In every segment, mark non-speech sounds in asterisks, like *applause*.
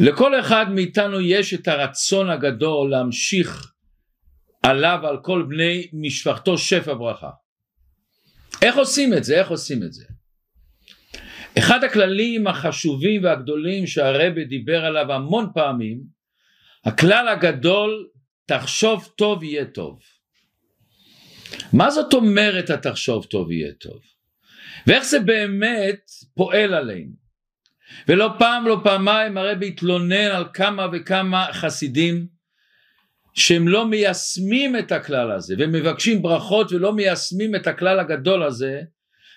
לכל אחד מאיתנו יש את הרצון הגדול להמשיך עליו ועל כל בני משפחתו שפע ברכה. איך עושים את זה? איך עושים את זה? אחד הכללים החשובים והגדולים שהרבה דיבר עליו המון פעמים, הכלל הגדול תחשוב טוב יהיה טוב. מה זאת אומרת התחשוב טוב יהיה טוב? ואיך זה באמת פועל עלינו? ולא פעם לא פעמיים הרבי התלונן על כמה וכמה חסידים שהם לא מיישמים את הכלל הזה ומבקשים ברכות ולא מיישמים את הכלל הגדול הזה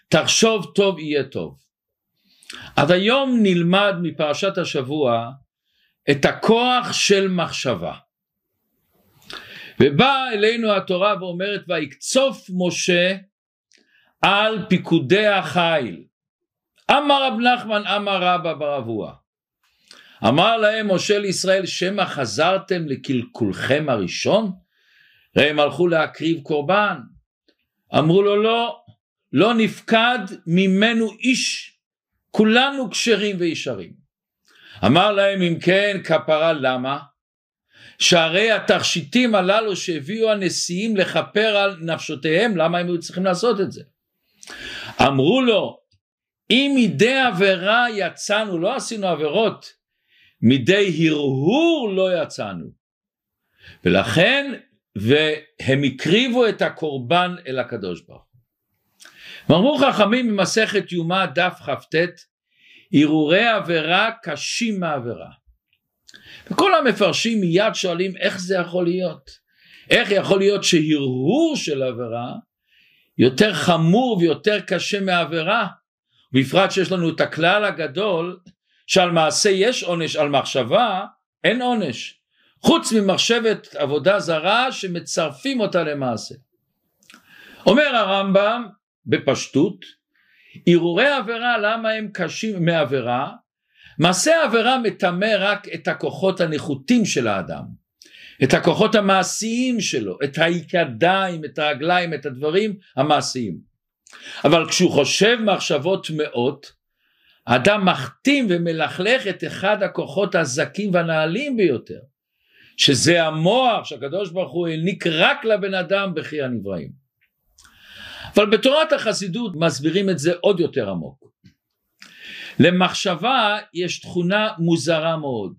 תחשוב טוב יהיה טוב. אז היום נלמד מפרשת השבוע את הכוח של מחשבה. ובאה אלינו התורה ואומרת ויקצוף משה על פיקודי החיל. אמר רב נחמן אמר רבא ברבוע. אמר להם משה לישראל שמא חזרתם לקלקולכם הראשון? הרי הם הלכו להקריב קורבן. אמרו לו לא, לא נפקד ממנו איש, כולנו כשרים וישרים. אמר להם אם כן כפרה למה? שהרי התכשיטים הללו שהביאו הנשיאים לכפר על נפשותיהם למה הם היו צריכים לעשות את זה? אמרו לו אם מדי עבירה יצאנו לא עשינו עבירות מדי הרהור לא יצאנו. ולכן והם הקריבו את הקורבן אל הקדוש ברוך אמרו חכמים ממסכת יומא דף כ"ט הרהורי עבירה קשים מעבירה וכל המפרשים מיד שואלים איך זה יכול להיות? איך יכול להיות שהרהור של עבירה יותר חמור ויותר קשה מעבירה בפרט שיש לנו את הכלל הגדול שעל מעשה יש עונש על מחשבה אין עונש. חוץ ממחשבת עבודה זרה שמצרפים אותה למעשה. אומר הרמב"ם בפשטות הרהורי עבירה למה הם קשים מעבירה? מעשה העבירה מטמא רק את הכוחות הנחותים של האדם את הכוחות המעשיים שלו את הידיים את הרגליים את הדברים המעשיים אבל כשהוא חושב מחשבות טמאות האדם מחתים ומלכלך את אחד הכוחות הזכים והנעלים ביותר שזה המוח שהקדוש ברוך הוא העניק רק לבן אדם בכי הנבראים אבל בתורת החסידות מסבירים את זה עוד יותר עמוק. למחשבה יש תכונה מוזרה מאוד.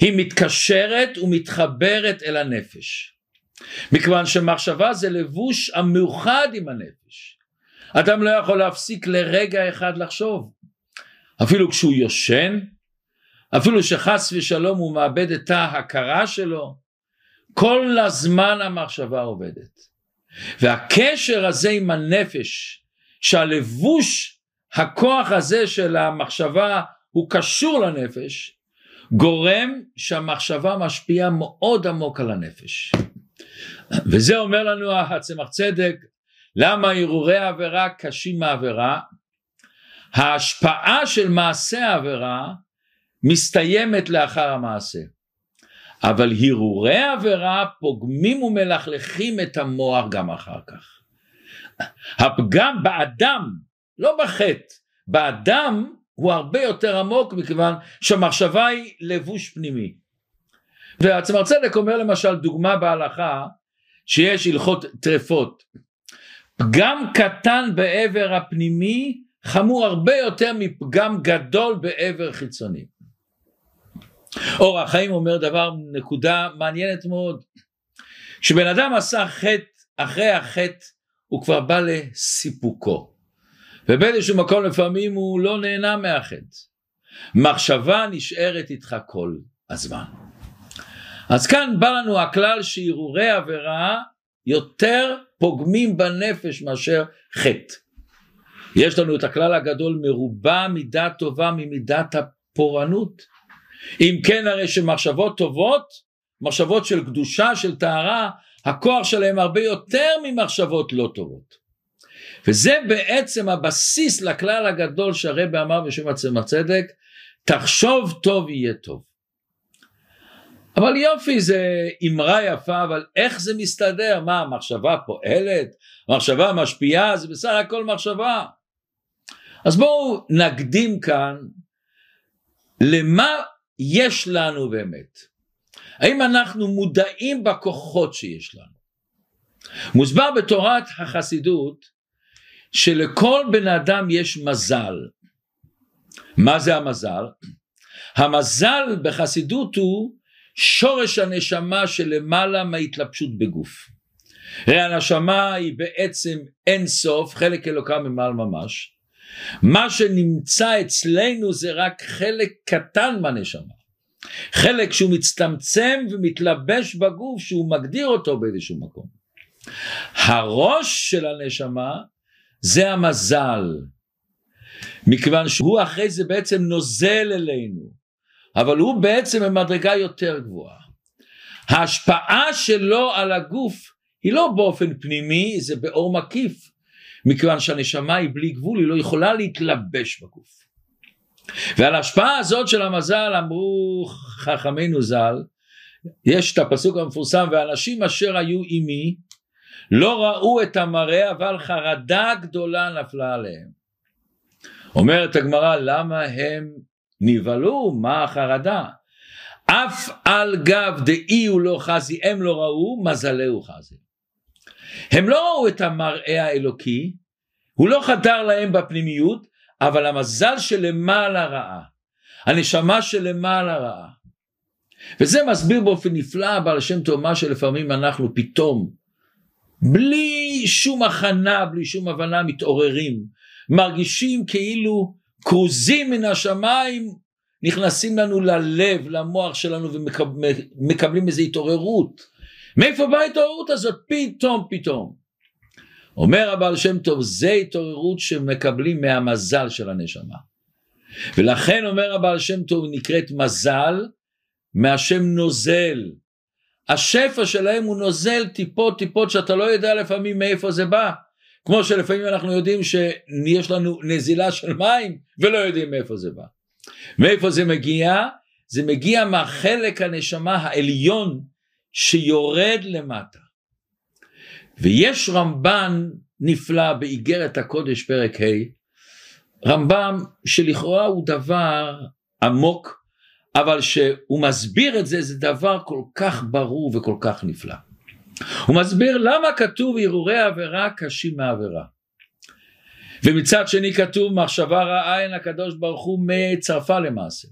היא מתקשרת ומתחברת אל הנפש. מכיוון שמחשבה זה לבוש המאוחד עם הנפש. אדם לא יכול להפסיק לרגע אחד לחשוב. אפילו כשהוא יושן, אפילו שחס ושלום הוא מאבד את ההכרה שלו, כל הזמן המחשבה עובדת. והקשר הזה עם הנפש שהלבוש הכוח הזה של המחשבה הוא קשור לנפש גורם שהמחשבה משפיעה מאוד עמוק על הנפש וזה אומר לנו הצמח צדק למה הרהורי העבירה קשים מעבירה ההשפעה של מעשה העבירה מסתיימת לאחר המעשה אבל הרהורי עבירה פוגמים ומלכלכים את המוח גם אחר כך. הפגם באדם, לא בחטא, באדם הוא הרבה יותר עמוק מכיוון שהמחשבה היא לבוש פנימי. והצמר צדק אומר למשל דוגמה בהלכה שיש הלכות טרפות. פגם קטן בעבר הפנימי חמור הרבה יותר מפגם גדול בעבר חיצוני. אור החיים אומר דבר, נקודה מעניינת מאוד. כשבן אדם עשה חטא, אחרי החטא הוא כבר בא לסיפוקו. ובאיזשהו מקום לפעמים הוא לא נהנה מהחטא. מחשבה נשארת איתך כל הזמן. אז כאן בא לנו הכלל שהרהורי עבירה יותר פוגמים בנפש מאשר חטא. יש לנו את הכלל הגדול מרובה מידה טובה ממידת הפורענות. אם כן הרי שמחשבות טובות, מחשבות של קדושה, של טהרה, הכוח שלהם הרבה יותר ממחשבות לא טובות. וזה בעצם הבסיס לכלל הגדול שהרבא אמר בשם עצם הצדק, תחשוב טוב יהיה טוב. אבל יופי זה אמרה יפה אבל איך זה מסתדר מה המחשבה פועלת מחשבה משפיעה זה בסך הכל מחשבה אז בואו נקדים כאן למה יש לנו באמת? האם אנחנו מודעים בכוחות שיש לנו? מוסבר בתורת החסידות שלכל בן אדם יש מזל. מה זה המזל? המזל בחסידות הוא שורש הנשמה שלמעלה מההתלבשות בגוף. הרי הנשמה היא בעצם אין סוף, חלק אלוקה ממעל ממש. מה שנמצא אצלנו זה רק חלק קטן מהנשמה. חלק שהוא מצטמצם ומתלבש בגוף שהוא מגדיר אותו באיזשהו מקום. הראש של הנשמה זה המזל. מכיוון שהוא אחרי זה בעצם נוזל אלינו, אבל הוא בעצם במדרגה יותר גבוהה. ההשפעה שלו על הגוף היא לא באופן פנימי, זה באור מקיף, מכיוון שהנשמה היא בלי גבול, היא לא יכולה להתלבש בגוף. ועל ההשפעה הזאת של המזל אמרו חכמינו ז"ל, יש את הפסוק המפורסם, ואנשים אשר היו עימי לא ראו את המראה אבל חרדה גדולה נפלה עליהם. אומרת הגמרא למה הם נבהלו מה החרדה אף על גב דאי הוא לא חזי הם לא ראו מזלהו חזי. הם לא ראו את המראה האלוקי הוא לא חדר להם בפנימיות אבל המזל שלמעלה ראה הנשמה שלמעלה ראה וזה מסביר באופן נפלא בעל השם מה שלפעמים אנחנו פתאום בלי שום הכנה, בלי שום הבנה, מתעוררים, מרגישים כאילו כרוזים מן השמיים נכנסים לנו ללב, למוח שלנו ומקבלים איזו התעוררות. מאיפה באה ההתעוררות הזאת? פתאום פתאום. אומר הבעל שם טוב, זה התעוררות שמקבלים מהמזל של הנשמה. ולכן אומר הבעל שם טוב, נקראת מזל מהשם נוזל. השפע שלהם הוא נוזל טיפות טיפות שאתה לא יודע לפעמים מאיפה זה בא. כמו שלפעמים אנחנו יודעים שיש לנו נזילה של מים ולא יודעים מאיפה זה בא. מאיפה זה מגיע? זה מגיע מהחלק הנשמה העליון שיורד למטה. ויש רמב"ן נפלא באיגרת הקודש פרק ה', רמב"ם שלכאורה הוא דבר עמוק אבל שהוא מסביר את זה זה דבר כל כך ברור וכל כך נפלא. הוא מסביר למה כתוב הרהורי עבירה קשים מעבירה. ומצד שני כתוב מחשבה רעה אין הקדוש ברוך הוא מצרפה למעשה.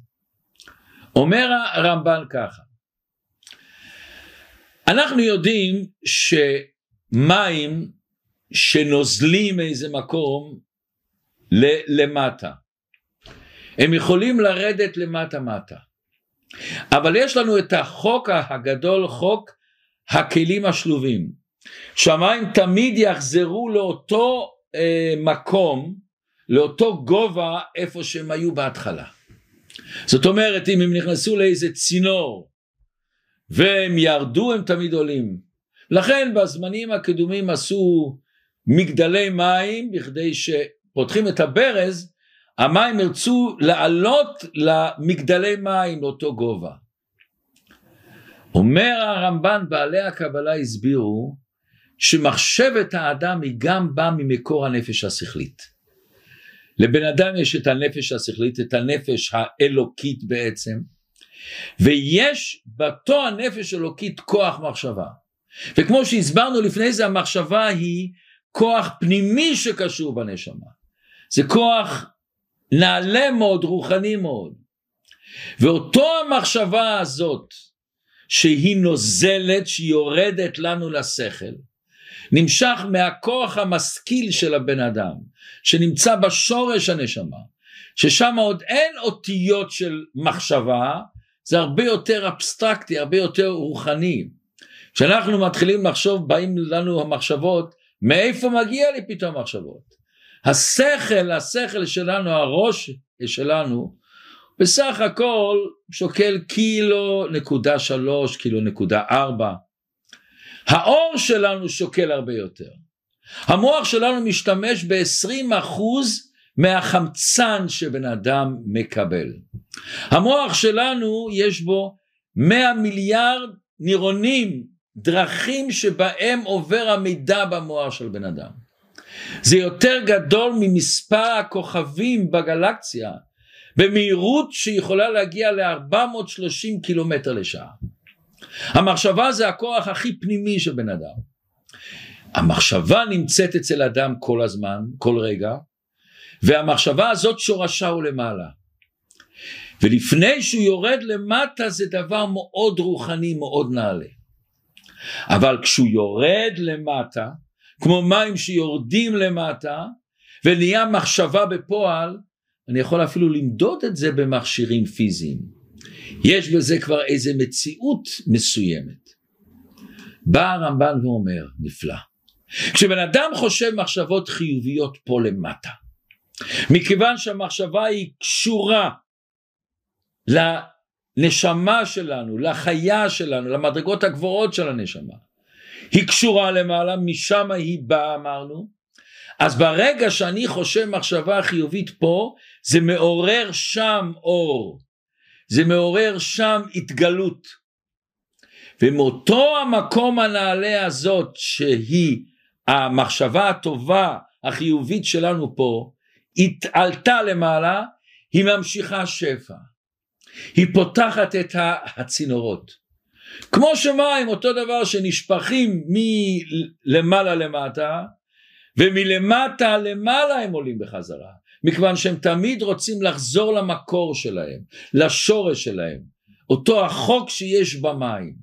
אומר הרמב"ן ככה אנחנו יודעים שמים שנוזלים מאיזה מקום למטה הם יכולים לרדת למטה מטה אבל יש לנו את החוק הגדול, חוק הכלים השלובים. שהמים תמיד יחזרו לאותו אה, מקום, לאותו גובה איפה שהם היו בהתחלה. זאת אומרת אם הם נכנסו לאיזה צינור והם ירדו הם תמיד עולים. לכן בזמנים הקדומים עשו מגדלי מים בכדי שפותחים את הברז המים ירצו לעלות למגדלי מים לאותו גובה. אומר הרמב"ן בעלי הקבלה הסבירו שמחשבת האדם היא גם באה ממקור הנפש השכלית. לבן אדם יש את הנפש השכלית, את הנפש האלוקית בעצם, ויש בתו הנפש האלוקית כוח מחשבה. וכמו שהסברנו לפני זה, המחשבה היא כוח פנימי שקשור בנשמה. זה כוח נעלה מאוד, רוחני מאוד. ואותו המחשבה הזאת, שהיא נוזלת, שהיא יורדת לנו לשכל, נמשך מהכוח המשכיל של הבן אדם, שנמצא בשורש הנשמה, ששם עוד אין אותיות של מחשבה, זה הרבה יותר אבסטרקטי, הרבה יותר רוחני. כשאנחנו מתחילים לחשוב, באים לנו המחשבות, מאיפה מגיע לי פתאום מחשבות? השכל, השכל שלנו, הראש שלנו, בסך הכל שוקל קילו נקודה שלוש, קילו נקודה ארבע. האור שלנו שוקל הרבה יותר. המוח שלנו משתמש ב-20 אחוז מהחמצן שבן אדם מקבל. המוח שלנו יש בו 100 מיליארד נירונים, דרכים שבהם עובר המידע במוח של בן אדם. זה יותר גדול ממספר הכוכבים בגלקסיה. במהירות שיכולה להגיע ל-430 קילומטר לשעה. המחשבה זה הכוח הכי פנימי של בן אדם. המחשבה נמצאת אצל אדם כל הזמן, כל רגע, והמחשבה הזאת שורשה הוא למעלה. ולפני שהוא יורד למטה זה דבר מאוד רוחני, מאוד נעלה. אבל כשהוא יורד למטה, כמו מים שיורדים למטה, ונהיה מחשבה בפועל, אני יכול אפילו למדוד את זה במכשירים פיזיים. יש בזה כבר איזה מציאות מסוימת. בא הרמב"ן ואומר, נפלא, כשבן אדם חושב מחשבות חיוביות פה למטה, מכיוון שהמחשבה היא קשורה לנשמה שלנו, לחיה שלנו, למדרגות הגבוהות של הנשמה, היא קשורה למעלה, משם היא באה אמרנו, אז ברגע שאני חושב מחשבה חיובית פה, זה מעורר שם אור, זה מעורר שם התגלות. ומאותו המקום הנעלה הזאת שהיא המחשבה הטובה החיובית שלנו פה, התעלתה למעלה, היא ממשיכה שפע. היא פותחת את הצינורות. כמו שמים, אותו דבר שנשפכים מלמעלה למטה, ומלמטה למעלה הם עולים בחזרה, מכיוון שהם תמיד רוצים לחזור למקור שלהם, לשורש שלהם, אותו החוק שיש במים.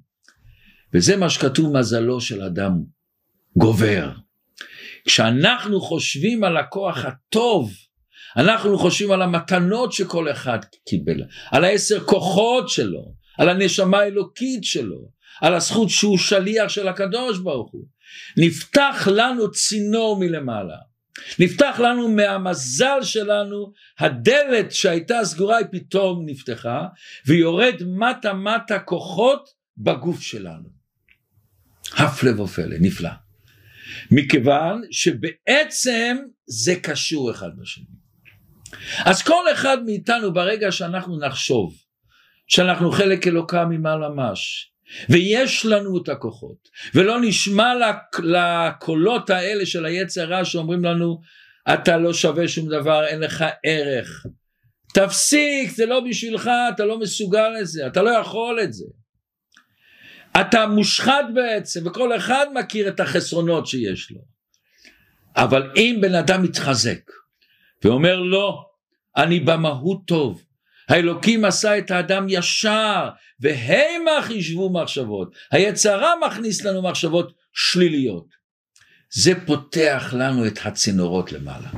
וזה מה שכתוב מזלו של אדם גובר. כשאנחנו חושבים על הכוח הטוב, אנחנו חושבים על המתנות שכל אחד קיבל, על העשר כוחות שלו, על הנשמה האלוקית שלו, על הזכות שהוא שליח של הקדוש ברוך הוא. נפתח לנו צינור מלמעלה. נפתח לנו מהמזל שלנו, הדלת שהייתה סגורה היא פתאום נפתחה, ויורד מטה מטה כוחות בגוף שלנו. הפלא ופלא, נפלא. מכיוון שבעצם זה קשור אחד בשני. אז כל אחד מאיתנו ברגע שאנחנו נחשוב שאנחנו חלק אלוקה ממעלה ממש, ויש לנו את הכוחות, ולא נשמע לקולות האלה של היצר רע שאומרים לנו, אתה לא שווה שום דבר, אין לך ערך. תפסיק, זה לא בשבילך, אתה לא מסוגל לזה, אתה לא יכול את זה. אתה מושחת בעצם, וכל אחד מכיר את החסרונות שיש לו. אבל אם בן אדם מתחזק ואומר לא, אני במהות טוב, האלוקים עשה את האדם ישר, והמה חישבו מחשבות. היצרה מכניס לנו מחשבות שליליות. זה פותח לנו את הצינורות למעלה.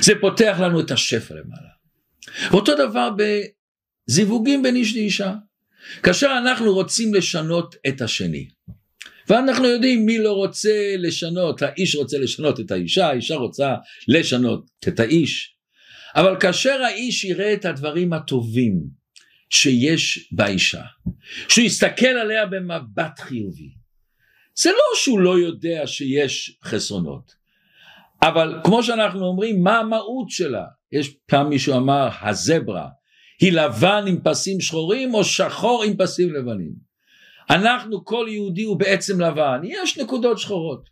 זה פותח לנו את השפע למעלה. אותו דבר בזיווגים בין איש לאישה. כאשר אנחנו רוצים לשנות את השני, ואנחנו יודעים מי לא רוצה לשנות, האיש רוצה לשנות את האישה, האישה רוצה לשנות את האיש, אבל כאשר האיש יראה את הדברים הטובים שיש באישה, שהוא יסתכל עליה במבט חיובי, זה לא שהוא לא יודע שיש חסרונות, אבל כמו שאנחנו אומרים, מה המהות שלה? יש פעם מישהו אמר, הזברה, היא לבן עם פסים שחורים או שחור עם פסים לבנים. אנחנו, כל יהודי הוא בעצם לבן, יש נקודות שחורות.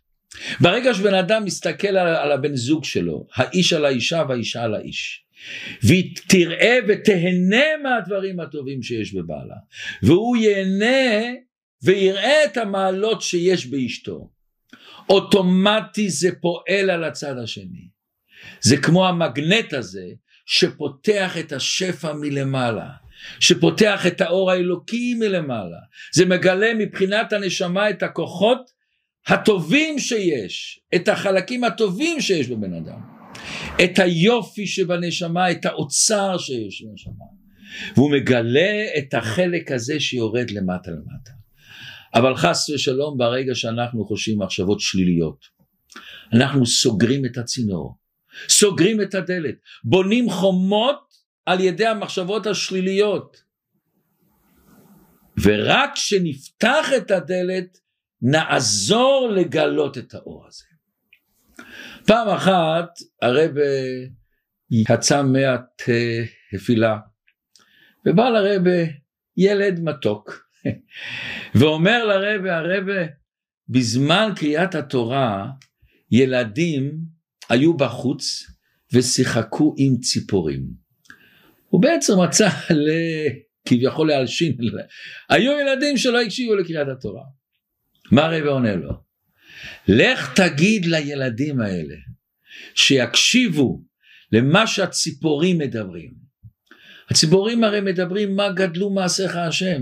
ברגע שבן אדם מסתכל על, על הבן זוג שלו, האיש על האישה והאישה על האיש, והיא תראה ותהנה מהדברים הטובים שיש בבעלה, והוא ייהנה ויראה את המעלות שיש באשתו, אוטומטי זה פועל על הצד השני. זה כמו המגנט הזה שפותח את השפע מלמעלה. שפותח את האור האלוקי מלמעלה. זה מגלה מבחינת הנשמה את הכוחות הטובים שיש, את החלקים הטובים שיש בבן אדם, את היופי שבנשמה, את האוצר שיש בנשמה, והוא מגלה את החלק הזה שיורד למטה למטה. אבל חס ושלום ברגע שאנחנו חושבים מחשבות שליליות, אנחנו סוגרים את הצינור, סוגרים את הדלת, בונים חומות על ידי המחשבות השליליות. ורק כשנפתח את הדלת נעזור לגלות את האור הזה. פעם אחת הרב יצא מהתפילה ובא לרב ילד מתוק *laughs* ואומר לרב הרב בזמן קריאת התורה ילדים היו בחוץ ושיחקו עם ציפורים. הוא בעצם רצה ל... כביכול להלשין, היו ילדים שלא הקשיבו לקריאת התורה. מה הרב עונה לו? לך תגיד לילדים האלה שיקשיבו למה שהציפורים מדברים. הציפורים הרי מדברים מה גדלו מעשיך השם.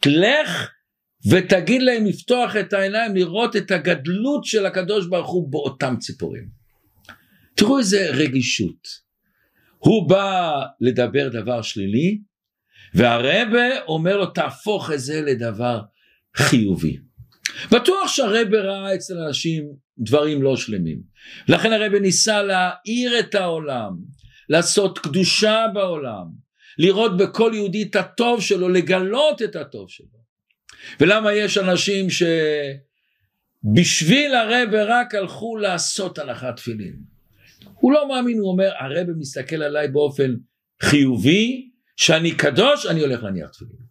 תלך ותגיד להם לפתוח את העיניים לראות את הגדלות של הקדוש ברוך הוא באותם ציפורים. תראו איזה רגישות. הוא בא לדבר דבר שלילי, והרבה אומר לו תהפוך את זה לדבר חיובי. בטוח שהרבה ראה אצל אנשים דברים לא שלמים. לכן הרבה ניסה להאיר את העולם, לעשות קדושה בעולם, לראות בכל יהודי את הטוב שלו, לגלות את הטוב שלו. ולמה יש אנשים שבשביל הרבה רק הלכו לעשות הלכת תפילין. הוא לא מאמין, הוא אומר, הרבה מסתכל עליי באופן חיובי, שאני קדוש, אני הולך להניח תפילין.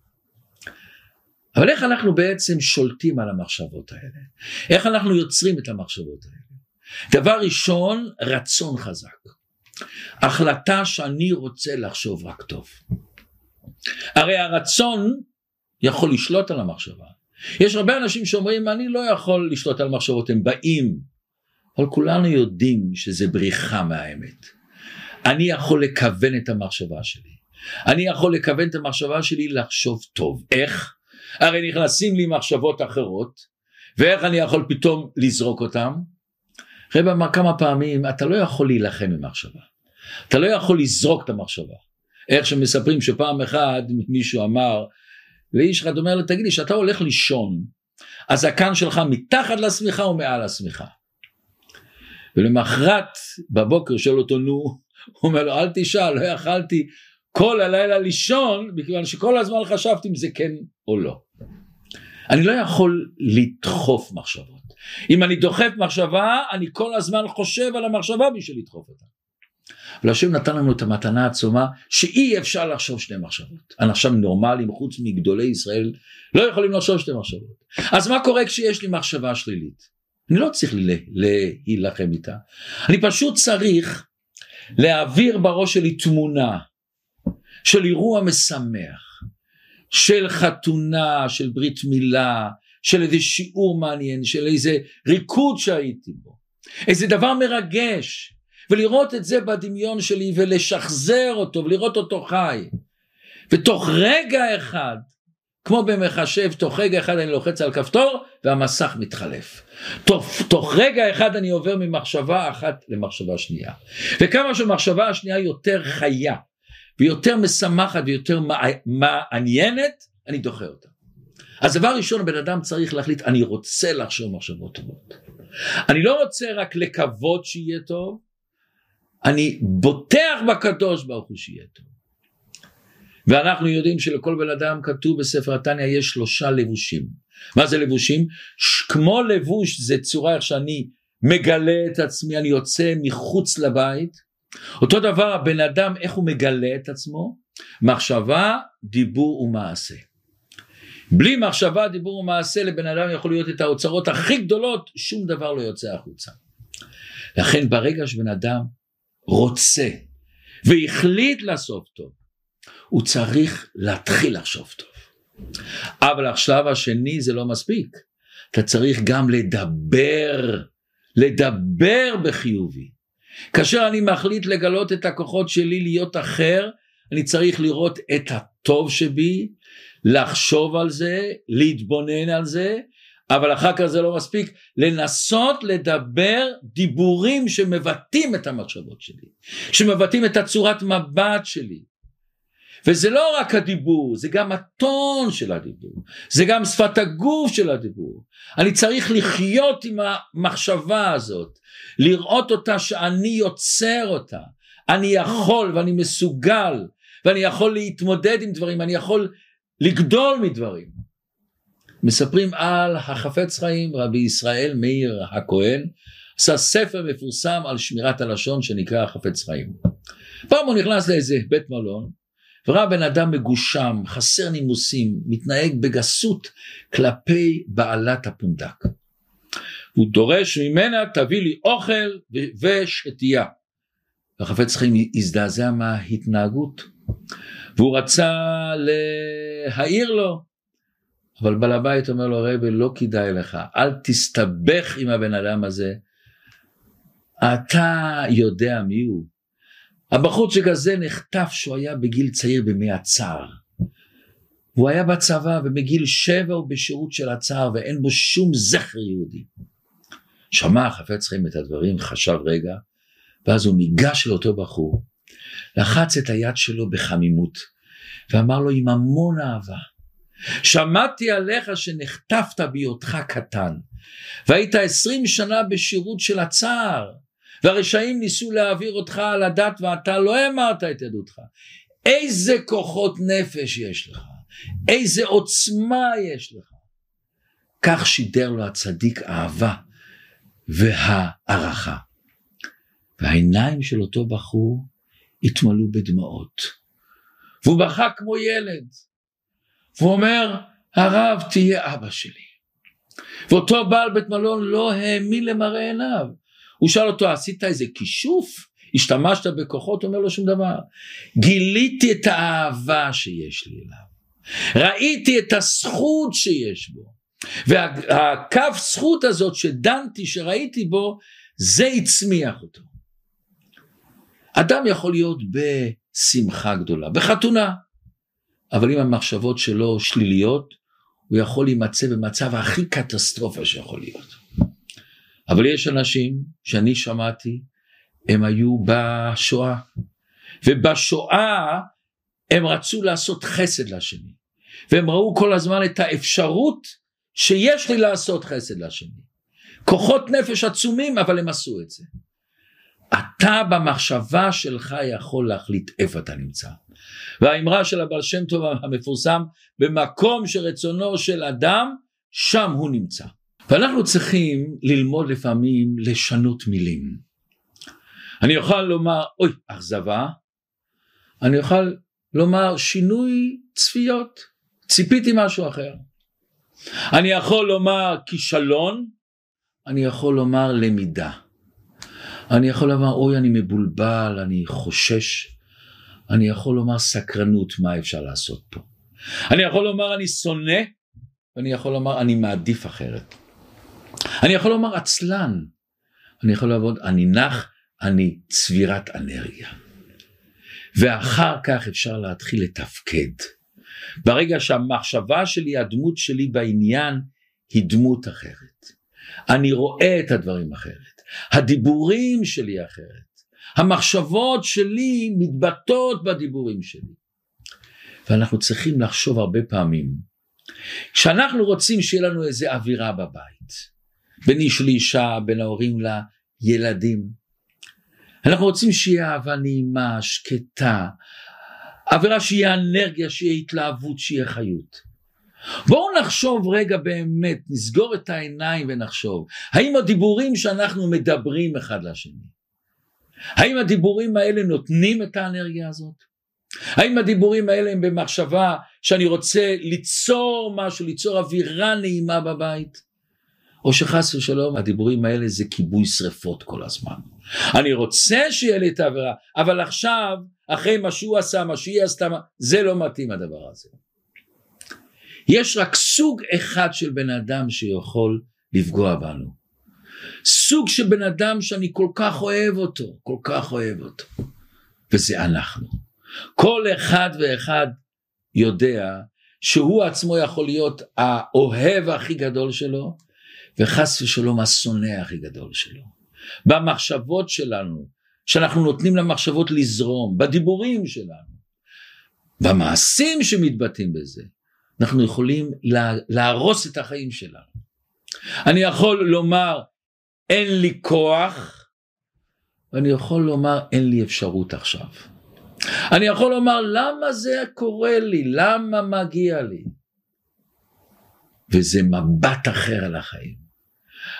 אבל איך אנחנו בעצם שולטים על המחשבות האלה? איך אנחנו יוצרים את המחשבות האלה? דבר ראשון, רצון חזק. החלטה שאני רוצה לחשוב רק טוב. הרי הרצון יכול לשלוט על המחשבה. יש הרבה אנשים שאומרים אני לא יכול לשלוט על מחשבות, הם באים אבל כולנו יודעים שזה בריחה מהאמת. אני יכול לכוון את המחשבה שלי. אני יכול לכוון את המחשבה שלי לחשוב טוב. איך? הרי נכנסים לי מחשבות אחרות, ואיך אני יכול פתאום לזרוק אותם? רב אמר כמה פעמים, אתה לא יכול להילחם עם מחשבה. אתה לא יכול לזרוק את המחשבה. איך שמספרים שפעם אחת מישהו אמר לאיש אחד אומר לו, תגיד לי, כשאתה הולך לישון, הזקן שלך מתחת לשמיכה או מעל השמיכה? ולמחרת בבוקר שואל אותו נו, הוא אומר לו אל תשאל, לא יכלתי כל הלילה לישון, מכיוון שכל הזמן חשבתי אם זה כן או לא. אני לא יכול לדחוף מחשבות. אם אני דוחף מחשבה, אני כל הזמן חושב על המחשבה בשביל לדחוף אותה. אבל השם נתן לנו את המתנה העצומה שאי אפשר לחשוב שני מחשבות. אנשים נורמליים חוץ מגדולי ישראל לא יכולים לחשוב שתי מחשבות. אז מה קורה כשיש לי מחשבה שלילית? אני לא צריך להילחם איתה. אני פשוט צריך להעביר בראש שלי תמונה של אירוע משמח, של חתונה, של ברית מילה, של איזה שיעור מעניין, של איזה ריקוד שהייתי בו, איזה דבר מרגש, ולראות את זה בדמיון שלי ולשחזר אותו ולראות אותו חי. ותוך רגע אחד כמו במחשב, תוך רגע אחד אני לוחץ על כפתור והמסך מתחלף. תוך, תוך רגע אחד אני עובר ממחשבה אחת למחשבה שנייה. וכמה שמחשבה השנייה יותר חיה ויותר משמחת ויותר מעניינת, אני דוחה אותה. אז דבר ראשון הבן אדם צריך להחליט אני רוצה לחשוב מחשבות טובות. אני לא רוצה רק לקוות שיהיה טוב, אני בוטח בקדוש ברוך הוא שיהיה טוב. ואנחנו יודעים שלכל בן אדם כתוב בספר התניא יש שלושה לבושים. מה זה לבושים? כמו לבוש זה צורה איך שאני מגלה את עצמי, אני יוצא מחוץ לבית. אותו דבר הבן אדם איך הוא מגלה את עצמו? מחשבה, דיבור ומעשה. בלי מחשבה, דיבור ומעשה לבן אדם יכול להיות את האוצרות הכי גדולות, שום דבר לא יוצא החוצה. לכן ברגע שבן אדם רוצה והחליט לעשות טוב, הוא צריך להתחיל לחשוב טוב. אבל השלב השני זה לא מספיק, אתה צריך גם לדבר, לדבר בחיובי. כאשר אני מחליט לגלות את הכוחות שלי להיות אחר, אני צריך לראות את הטוב שבי, לחשוב על זה, להתבונן על זה, אבל אחר כך זה לא מספיק, לנסות לדבר דיבורים שמבטאים את המחשבות שלי, שמבטאים את הצורת מבט שלי, וזה לא רק הדיבור, זה גם הטון של הדיבור, זה גם שפת הגוף של הדיבור. אני צריך לחיות עם המחשבה הזאת, לראות אותה שאני יוצר אותה, אני יכול ואני מסוגל, ואני יכול להתמודד עם דברים, אני יכול לגדול מדברים. מספרים על החפץ חיים, רבי ישראל מאיר הכהן, עשה ספר מפורסם על שמירת הלשון שנקרא החפץ חיים. פעם הוא נכנס לאיזה בית מלון, וראה בן אדם מגושם, חסר נימוסים, מתנהג בגסות כלפי בעלת הפונדק. הוא דורש ממנה תביא לי אוכל ושתייה. והחפץ חיים הזדעזע מההתנהגות, והוא רצה להעיר לו, אבל בעל הבית אומר לו, רבי, לא כדאי לך, אל תסתבך עם הבן אדם הזה, אתה יודע מי הוא. הבחורצ'יק הזה נחטף שהוא היה בגיל צעיר בימי הצער. הוא היה בצבא ובגיל שבע הוא בשירות של הצער ואין בו שום זכר יהודי. שמע חפץ חיים את הדברים, חשב רגע, ואז הוא ניגש לאותו בחור, לחץ את היד שלו בחמימות, ואמר לו עם המון אהבה, שמעתי עליך שנחטפת בהיותך קטן, והיית עשרים שנה בשירות של הצער, והרשעים ניסו להעביר אותך על הדת ואתה לא אמרת את עדותך. איזה כוחות נפש יש לך, איזה עוצמה יש לך. כך שידר לו הצדיק אהבה והערכה. והעיניים של אותו בחור התמלאו בדמעות. והוא בכה כמו ילד. והוא אומר, הרב תהיה אבא שלי. ואותו בעל בית מלון לא האמין למראה עיניו. הוא שאל אותו, עשית איזה כישוף? השתמשת בכוחות? אומר לו שום דבר. גיליתי את האהבה שיש לי אליו. ראיתי את הזכות שיש בו. והקו זכות הזאת שדנתי, שראיתי בו, זה הצמיח אותו. אדם יכול להיות בשמחה גדולה, בחתונה, אבל אם המחשבות שלו שליליות, הוא יכול להימצא במצב הכי קטסטרופה שיכול להיות. אבל יש אנשים שאני שמעתי, הם היו בשואה, ובשואה הם רצו לעשות חסד לשני, והם ראו כל הזמן את האפשרות שיש לי לעשות חסד לשני. כוחות נפש עצומים, אבל הם עשו את זה. אתה במחשבה שלך יכול להחליט איפה אתה נמצא. והאמרה של הבעל שם טוב המפורסם, במקום שרצונו של אדם, שם הוא נמצא. ואנחנו צריכים ללמוד לפעמים לשנות מילים. אני אוכל לומר, אוי, אכזבה, אני אוכל לומר שינוי צפיות, ציפיתי משהו אחר. אני יכול לומר כישלון, אני יכול לומר למידה. אני יכול לומר, אוי, אני מבולבל, אני חושש. אני יכול לומר סקרנות, מה אפשר לעשות פה. אני יכול לומר, אני שונא, ואני יכול לומר, אני מעדיף אחרת. אני יכול לומר עצלן, אני יכול לעבוד, אני נח, אני צבירת אנרגיה. ואחר כך אפשר להתחיל לתפקד. ברגע שהמחשבה שלי, הדמות שלי בעניין, היא דמות אחרת. אני רואה את הדברים אחרת. הדיבורים שלי אחרת. המחשבות שלי מתבטאות בדיבורים שלי. ואנחנו צריכים לחשוב הרבה פעמים, כשאנחנו רוצים שיהיה לנו איזה אווירה בבית, בין איש לאישה, בין ההורים לילדים. אנחנו רוצים שיהיה אהבה נעימה, שקטה, אווירה שיהיה אנרגיה, שיהיה התלהבות, שיהיה חיות. בואו נחשוב רגע באמת, נסגור את העיניים ונחשוב, האם הדיבורים שאנחנו מדברים אחד לשני, האם הדיבורים האלה נותנים את האנרגיה הזאת? האם הדיבורים האלה הם במחשבה שאני רוצה ליצור משהו, ליצור אווירה נעימה בבית? או שחס ושלום הדיבורים האלה זה כיבוי שרפות כל הזמן. אני רוצה שיהיה לי את העבירה, אבל עכשיו, אחרי מה שהוא עשה, מה שהיא עשתה, זה לא מתאים הדבר הזה. יש רק סוג אחד של בן אדם שיכול לפגוע בנו. סוג של בן אדם שאני כל כך אוהב אותו, כל כך אוהב אותו, וזה אנחנו. כל אחד ואחד יודע שהוא עצמו יכול להיות האוהב הכי גדול שלו, וחס ושלום השונא הכי גדול שלו. במחשבות שלנו, שאנחנו נותנים למחשבות לזרום, בדיבורים שלנו, במעשים שמתבטאים בזה, אנחנו יכולים לה, להרוס את החיים שלנו. אני יכול לומר אין לי כוח, ואני יכול לומר אין לי אפשרות עכשיו. אני יכול לומר למה זה קורה לי, למה מגיע לי. וזה מבט אחר על החיים.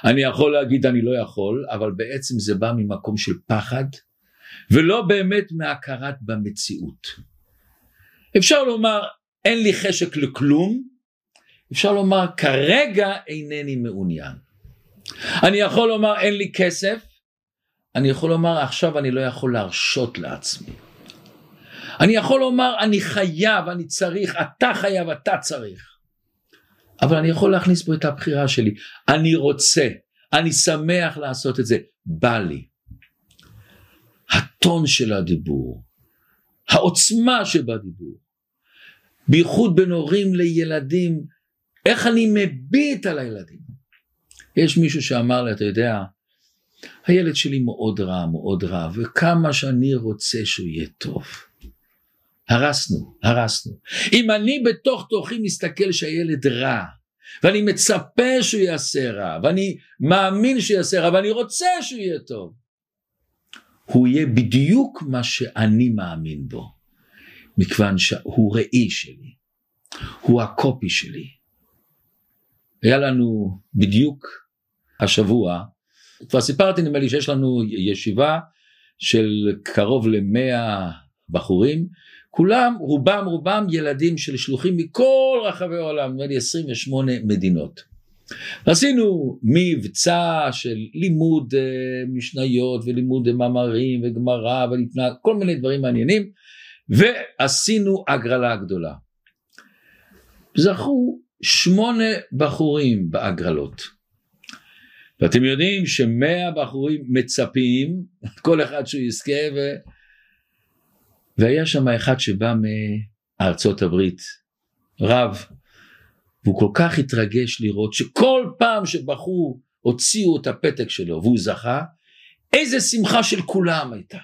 אני יכול להגיד אני לא יכול, אבל בעצם זה בא ממקום של פחד, ולא באמת מהכרת במציאות. אפשר לומר אין לי חשק לכלום, אפשר לומר כרגע אינני מעוניין. אני יכול לומר אין לי כסף, אני יכול לומר עכשיו אני לא יכול להרשות לעצמי. אני יכול לומר אני חייב, אני צריך, אתה חייב, אתה צריך. אבל אני יכול להכניס פה את הבחירה שלי. אני רוצה, אני שמח לעשות את זה, בא לי. הטון של הדיבור, העוצמה שבדיבור, בייחוד בין הורים לילדים, איך אני מביט על הילדים. יש מישהו שאמר לי, אתה יודע, הילד שלי מאוד רע, מאוד רע, וכמה שאני רוצה שהוא יהיה טוב. הרסנו, הרסנו. אם אני בתוך תוכי מסתכל שהילד רע, ואני מצפה שהוא יעשה רע, ואני מאמין שהוא יעשה רע, ואני רוצה שהוא יהיה טוב, הוא יהיה בדיוק מה שאני מאמין בו, מכיוון שהוא ראי שלי, הוא הקופי שלי. היה לנו בדיוק השבוע, כבר סיפרתי נדמה לי שיש לנו ישיבה של קרוב למאה בחורים, כולם, רובם רובם ילדים של שלוחים מכל רחבי העולם, נדמה לי 28 מדינות. עשינו מבצע של לימוד uh, משניות ולימוד מאמרים וגמרא ולפנה, כל מיני דברים מעניינים, ועשינו הגרלה גדולה. זכו שמונה בחורים בהגרלות. ואתם יודעים שמאה בחורים מצפים, כל אחד שהוא יזכה, ו... והיה שם אחד שבא מארצות הברית, רב, והוא כל כך התרגש לראות שכל פעם שבחור הוציאו את הפתק שלו והוא זכה, איזה שמחה של כולם הייתה.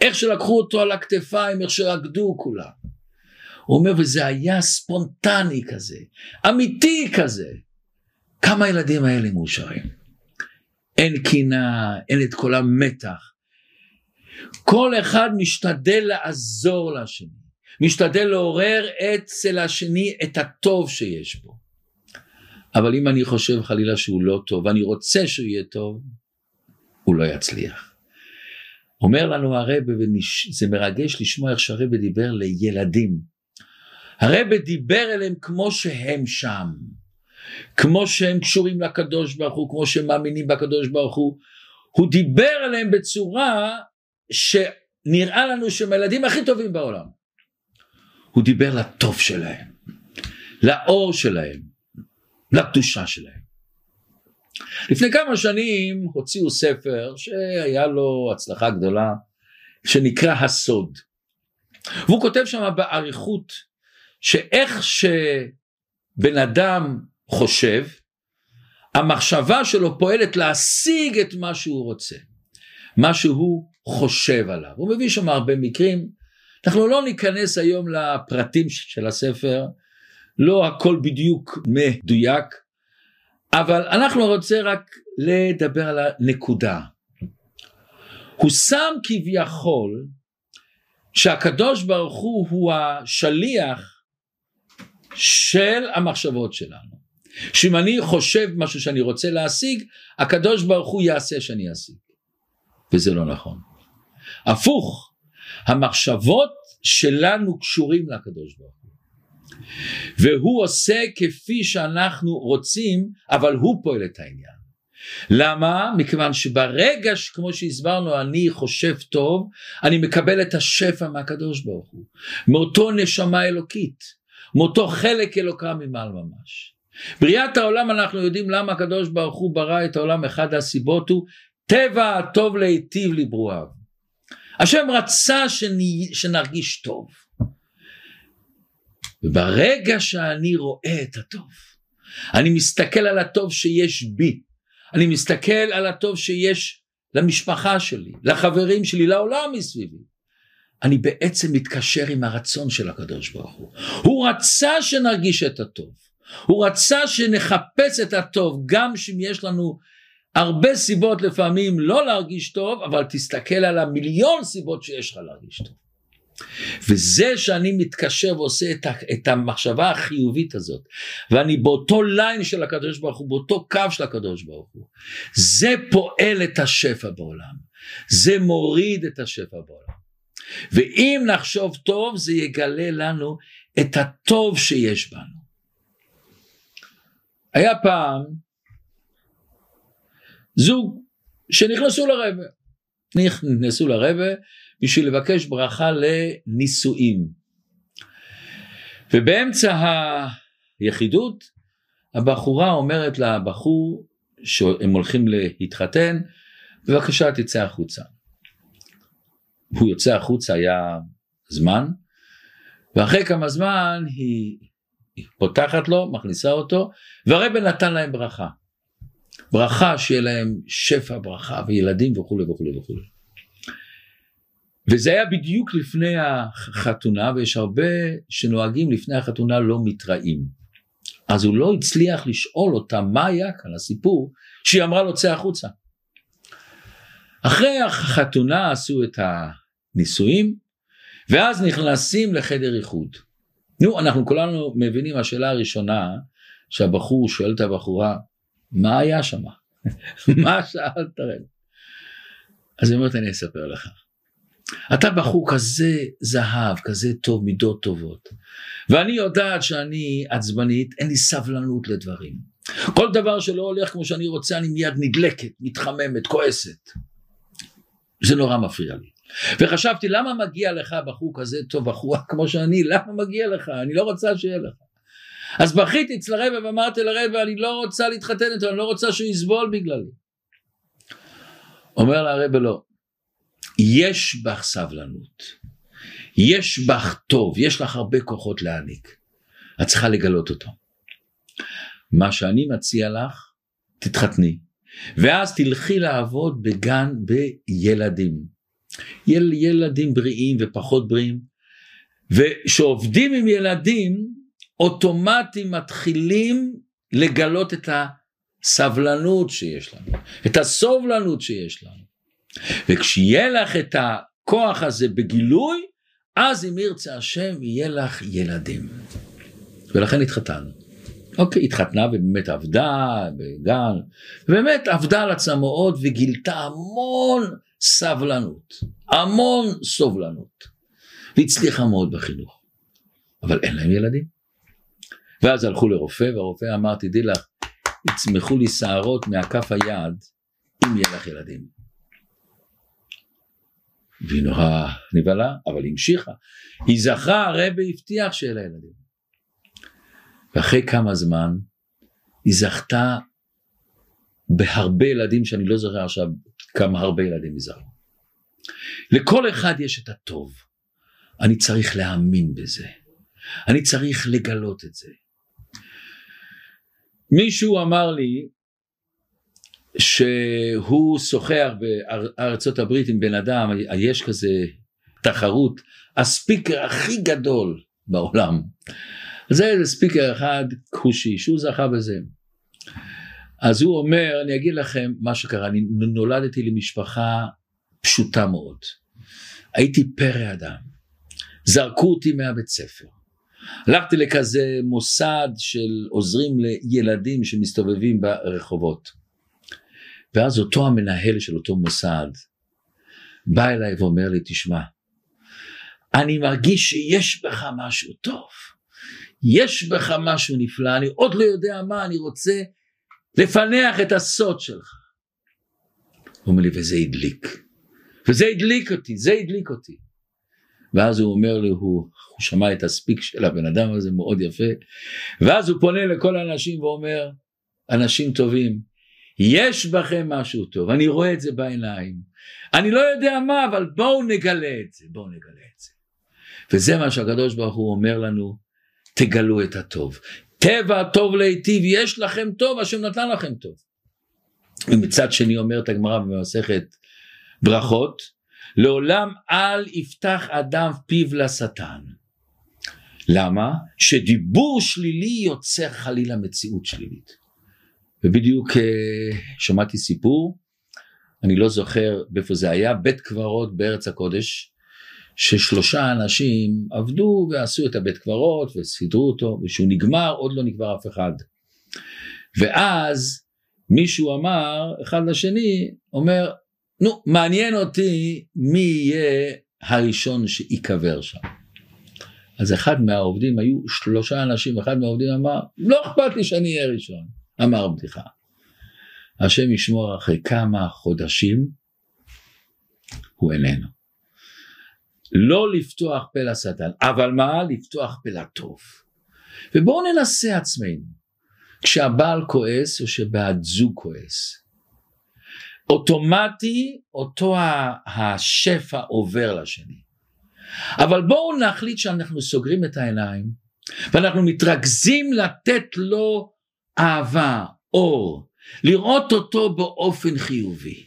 איך שלקחו אותו על הכתפיים, איך שרקדו כולם. הוא אומר, וזה היה ספונטני כזה, אמיתי כזה. כמה הילדים האלה מאושרים. אין קינה, אין את כל המתח. כל אחד משתדל לעזור לשני, משתדל לעורר אצל השני את הטוב שיש בו. אבל אם אני חושב חלילה שהוא לא טוב, ואני רוצה שהוא יהיה טוב, הוא לא יצליח. אומר לנו הרבה, וזה מרגש לשמוע איך שהרבה דיבר לילדים. הרבה דיבר אליהם כמו שהם שם. כמו שהם קשורים לקדוש ברוך הוא, כמו שהם מאמינים בקדוש ברוך הוא, הוא דיבר עליהם בצורה שנראה לנו שהם הילדים הכי טובים בעולם. הוא דיבר לטוב שלהם, לאור שלהם, לקדושה שלהם. לפני כמה שנים הוציאו ספר שהיה לו הצלחה גדולה, שנקרא הסוד. והוא כותב שם באריכות שאיך שבן אדם חושב, המחשבה שלו פועלת להשיג את מה שהוא רוצה, מה שהוא חושב עליו. הוא מביא שם הרבה מקרים, אנחנו לא ניכנס היום לפרטים של הספר, לא הכל בדיוק מדויק, אבל אנחנו רוצים רק לדבר על הנקודה. הוא שם כביכול שהקדוש ברוך הוא הוא השליח של המחשבות שלנו. שאם אני חושב משהו שאני רוצה להשיג, הקדוש ברוך הוא יעשה שאני אשיג. וזה לא נכון. הפוך, המחשבות שלנו קשורים לקדוש ברוך הוא. והוא עושה כפי שאנחנו רוצים, אבל הוא פועל את העניין. למה? מכיוון שברגע שכמו שהסברנו אני חושב טוב, אני מקבל את השפע מהקדוש ברוך הוא, מאותו נשמה אלוקית, מאותו חלק אלוקה ממעל ממש. בריאת העולם אנחנו יודעים למה הקדוש ברוך הוא ברא את העולם, אחד הסיבות הוא טבע הטוב להיטיב לברואיו. השם רצה שני, שנרגיש טוב. וברגע שאני רואה את הטוב, אני מסתכל על הטוב שיש בי, אני מסתכל על הטוב שיש למשפחה שלי, לחברים שלי, לעולם מסביבי. אני בעצם מתקשר עם הרצון של הקדוש ברוך הוא. הוא רצה שנרגיש את הטוב. הוא רצה שנחפש את הטוב, גם שאם יש לנו הרבה סיבות לפעמים לא להרגיש טוב, אבל תסתכל על המיליון סיבות שיש לך להרגיש טוב. וזה שאני מתקשר ועושה את, את המחשבה החיובית הזאת, ואני באותו ליין של הקדוש ברוך הוא, באותו קו של הקדוש ברוך הוא, זה פועל את השפע בעולם, זה מוריד את השפע בעולם. ואם נחשוב טוב, זה יגלה לנו את הטוב שיש בנו. היה פעם זוג שנכנסו לרבה, נכנסו לרבה בשביל לבקש ברכה לנישואים. ובאמצע היחידות הבחורה אומרת לבחור שהם הולכים להתחתן, בבקשה תצא החוצה. הוא יוצא החוצה היה זמן, ואחרי כמה זמן היא, היא פותחת לו, מכניסה אותו, והרבן נתן להם ברכה. ברכה שיהיה להם שפע ברכה וילדים וכולי וכולי וכולי. וזה היה בדיוק לפני החתונה ויש הרבה שנוהגים לפני החתונה לא מתראים. אז הוא לא הצליח לשאול אותה מה היה כאן הסיפור שהיא אמרה לו צא החוצה. אחרי החתונה עשו את הנישואים ואז נכנסים לחדר איחוד. נו אנחנו כולנו מבינים השאלה הראשונה שהבחור שואל את הבחורה מה היה שם? *laughs* מה שאלת רב? אז היא אומרת אני אספר לך. אתה בחור כזה זהב, כזה טוב, מידות טובות. ואני יודעת שאני עצבנית, אין לי סבלנות לדברים. כל דבר שלא הולך כמו שאני רוצה, אני מיד נדלקת, מתחממת, כועסת. זה נורא מפריע לי. וחשבתי, למה מגיע לך בחור כזה טוב, בחורה כמו שאני, למה מגיע לך? אני לא רוצה שיהיה לך. אז בכיתי אצל הרב ואמרתי לרב, אני לא רוצה להתחתן איתו, אני לא רוצה שהוא יסבול בגללי. אומר לה הרב לא, יש בך סבלנות, יש בך טוב, יש לך הרבה כוחות להעניק, את צריכה לגלות אותו. מה שאני מציע לך, תתחתני, ואז תלכי לעבוד בגן בילדים. יל, ילדים בריאים ופחות בריאים, וכשעובדים עם ילדים, אוטומטי מתחילים לגלות את הסבלנות שיש לנו, את הסובלנות שיש לנו. וכשיהיה לך את הכוח הזה בגילוי, אז אם ירצה השם יהיה לך ילדים. ולכן התחתנו. אוקיי, התחתנה ובאמת עבדה בגן, ובאמת עבדה על עצמה מאוד וגילתה המון סבלנות, המון סובלנות, והצליחה מאוד בחינוך. אבל אין להם ילדים. ואז הלכו לרופא, והרופא אמר, תדעי לך, יצמחו לי שערות מהכף היד אם יהיה לך ילדים. והיא נורא נבהלה, אבל היא המשיכה. היא זכה, הרבי הבטיח שיהיה לה ילדים. ואחרי כמה זמן, היא זכתה בהרבה ילדים שאני לא זוכר עכשיו כמה הרבה ילדים היא זכתה. לכל אחד יש את הטוב. אני צריך להאמין בזה. אני צריך לגלות את זה. מישהו אמר לי שהוא שוחח בארצות הברית עם בן אדם, יש כזה תחרות, הספיקר הכי גדול בעולם. זה ספיקר אחד כושי שהוא זכה בזה. אז הוא אומר, אני אגיד לכם מה שקרה, אני נולדתי למשפחה פשוטה מאוד. הייתי פרא אדם. זרקו אותי מהבית ספר. הלכתי לכזה מוסד של עוזרים לילדים שמסתובבים ברחובות. ואז אותו המנהל של אותו מוסד בא אליי ואומר לי, תשמע, אני מרגיש שיש בך משהו טוב, יש בך משהו נפלא, אני עוד לא יודע מה, אני רוצה לפענח את הסוד שלך. הוא אומר לי, וזה הדליק. וזה הדליק אותי, זה הדליק אותי. ואז הוא אומר לי, הוא, הוא שמע את הספיק של הבן אדם הזה מאוד יפה, ואז הוא פונה לכל האנשים ואומר, אנשים טובים, יש בכם משהו טוב, אני רואה את זה בעיניים. אני לא יודע מה, אבל בואו נגלה את זה, בואו נגלה את זה. וזה מה שהקדוש ברוך הוא אומר לנו, תגלו את הטוב. טבע טוב להיטיב, יש לכם טוב, השם נתן לכם טוב. ומצד שני אומרת הגמרא במסכת ברכות, לעולם אל יפתח אדם פיו לשטן. למה? שדיבור שלילי יוצר חלילה מציאות שלילית. ובדיוק אה, שמעתי סיפור, אני לא זוכר באיפה זה היה, בית קברות בארץ הקודש, ששלושה אנשים עבדו ועשו את הבית קברות וסידרו אותו, וכשהוא נגמר עוד לא נקבר אף אחד. ואז מישהו אמר אחד לשני, אומר, נו מעניין אותי מי יהיה הראשון שייקבר שם. אז אחד מהעובדים, היו שלושה אנשים, אחד מהעובדים אמר, לא אכפת לי שאני אהיה ראשון. אמר בדיחה. השם ישמור אחרי כמה חודשים, הוא איננו. לא לפתוח פה לשטן, אבל מה? לפתוח פה לטוב. ובואו ננסה עצמנו. כשהבעל כועס או שבת זוג כועס. אוטומטי אותו השפע עובר לשני. אבל בואו נחליט שאנחנו סוגרים את העיניים ואנחנו מתרכזים לתת לו אהבה, אור, לראות אותו באופן חיובי,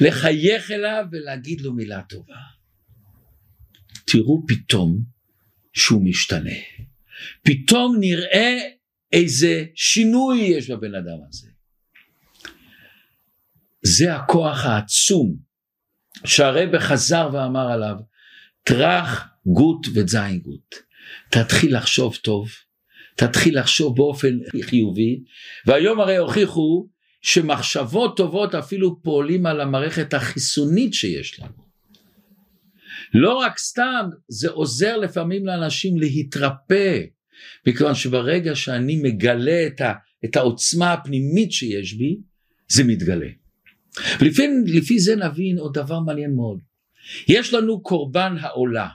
לחייך אליו ולהגיד לו מילה טובה. תראו פתאום שהוא משתנה. פתאום נראה איזה שינוי יש בבן אדם הזה. זה הכוח העצום שהרבא חזר ואמר עליו, טראח גוט וזין גוט. תתחיל לחשוב טוב, תתחיל לחשוב באופן חיובי, והיום הרי הוכיחו שמחשבות טובות אפילו פועלים על המערכת החיסונית שיש לנו. לא רק סתם, זה עוזר לפעמים לאנשים להתרפא, מכיוון שברגע שאני מגלה את, את העוצמה הפנימית שיש בי, זה מתגלה. ולפי לפי זה נבין עוד דבר מעניין מאוד. יש לנו קורבן העולה.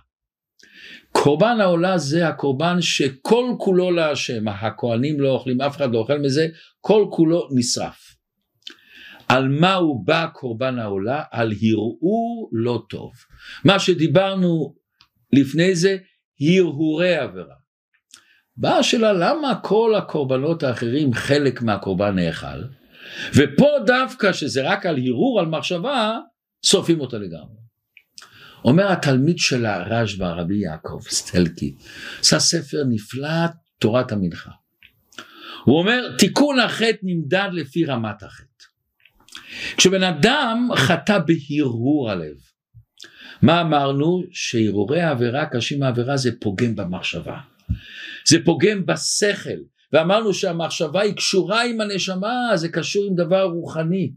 קורבן העולה זה הקורבן שכל כולו להשם, הכהנים לא אוכלים, אף אחד לא אוכל מזה, כל כולו נשרף. על מה הוא בא קורבן העולה? על הרהור לא טוב. מה שדיברנו לפני זה, הרהורי עבירה. באה השאלה למה כל הקורבנות האחרים חלק מהקורבן נאכל, ופה דווקא שזה רק על הרהור, על מחשבה, שורפים אותה לגמרי. אומר התלמיד של הרשב"א, רבי יעקב סטלקי, עשה ספר נפלא, תורת המנחה. הוא אומר, תיקון החטא נמדד לפי רמת החטא. כשבן אדם חטא בהרהור הלב, מה אמרנו? שהרהורי העבירה קשים מהעבירה זה פוגם במחשבה. זה פוגם בשכל, ואמרנו שהמחשבה היא קשורה עם הנשמה, זה קשור עם דבר רוחני.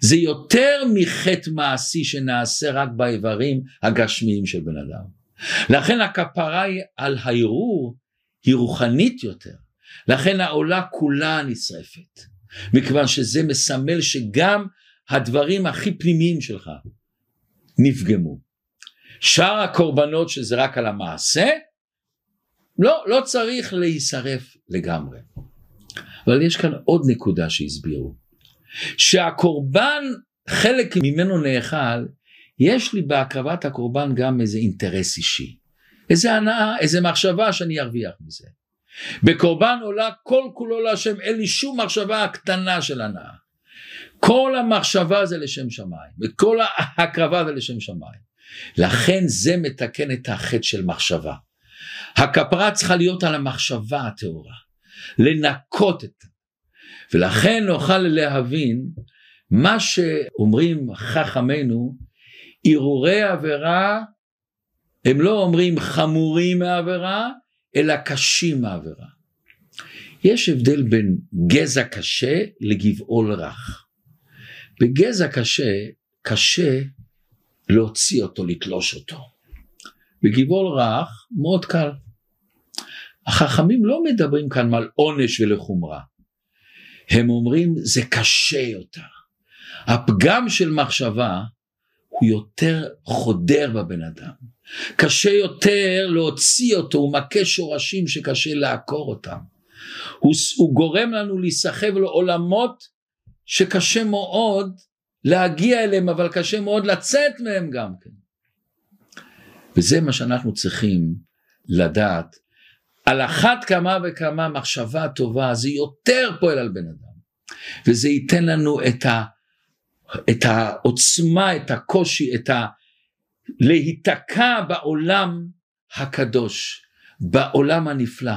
זה יותר מחטא מעשי שנעשה רק באיברים הגשמיים של בן אדם. לכן הכפרה היא על הערעור היא רוחנית יותר. לכן העולה כולה נשרפת. מכיוון שזה מסמל שגם הדברים הכי פנימיים שלך נפגמו. שאר הקורבנות שזה רק על המעשה, לא, לא צריך להישרף לגמרי. אבל יש כאן עוד נקודה שהסבירו. שהקורבן, חלק ממנו נאכל, יש לי בהקרבת הקורבן גם איזה אינטרס אישי. איזה הנאה, איזה מחשבה שאני ארוויח מזה. בקורבן עולה כל כולו להשם, אין לי שום מחשבה קטנה של הנאה. כל המחשבה זה לשם שמיים, וכל ההקרבה זה לשם שמיים. לכן זה מתקן את החטא של מחשבה. הכפרה צריכה להיות על המחשבה הטהורה, לנקות את. ולכן נוכל להבין מה שאומרים חכמינו, הרהורי עבירה הם לא אומרים חמורים מעבירה, אלא קשים מעבירה. יש הבדל בין גזע קשה לגבעול רך. בגזע קשה, קשה להוציא אותו, לתלוש אותו. בגבעול רך, מאוד קל. החכמים לא מדברים כאן על עונש ולחומרה. הם אומרים זה קשה יותר. הפגם של מחשבה הוא יותר חודר בבן אדם. קשה יותר להוציא אותו, הוא מכה שורשים שקשה לעקור אותם. הוא, הוא גורם לנו להיסחב לעולמות שקשה מאוד להגיע אליהם, אבל קשה מאוד לצאת מהם גם כן. וזה מה שאנחנו צריכים לדעת על אחת כמה וכמה מחשבה טובה זה יותר פועל על בן אדם וזה ייתן לנו את, ה, את העוצמה, את הקושי, את ה... להיתקע בעולם הקדוש, בעולם הנפלא,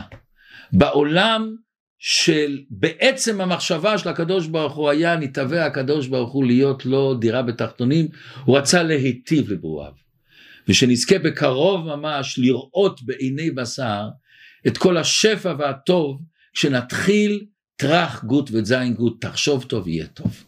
בעולם של בעצם המחשבה של הקדוש ברוך הוא היה נתהווה הקדוש ברוך הוא להיות לו דירה בתחתונים, הוא רצה להיטיב לברואיו. ושנזכה בקרוב ממש לראות בעיני בשר את כל השפע והטוב, כשנתחיל טראח גוט וזין גוט, תחשוב טוב יהיה טוב.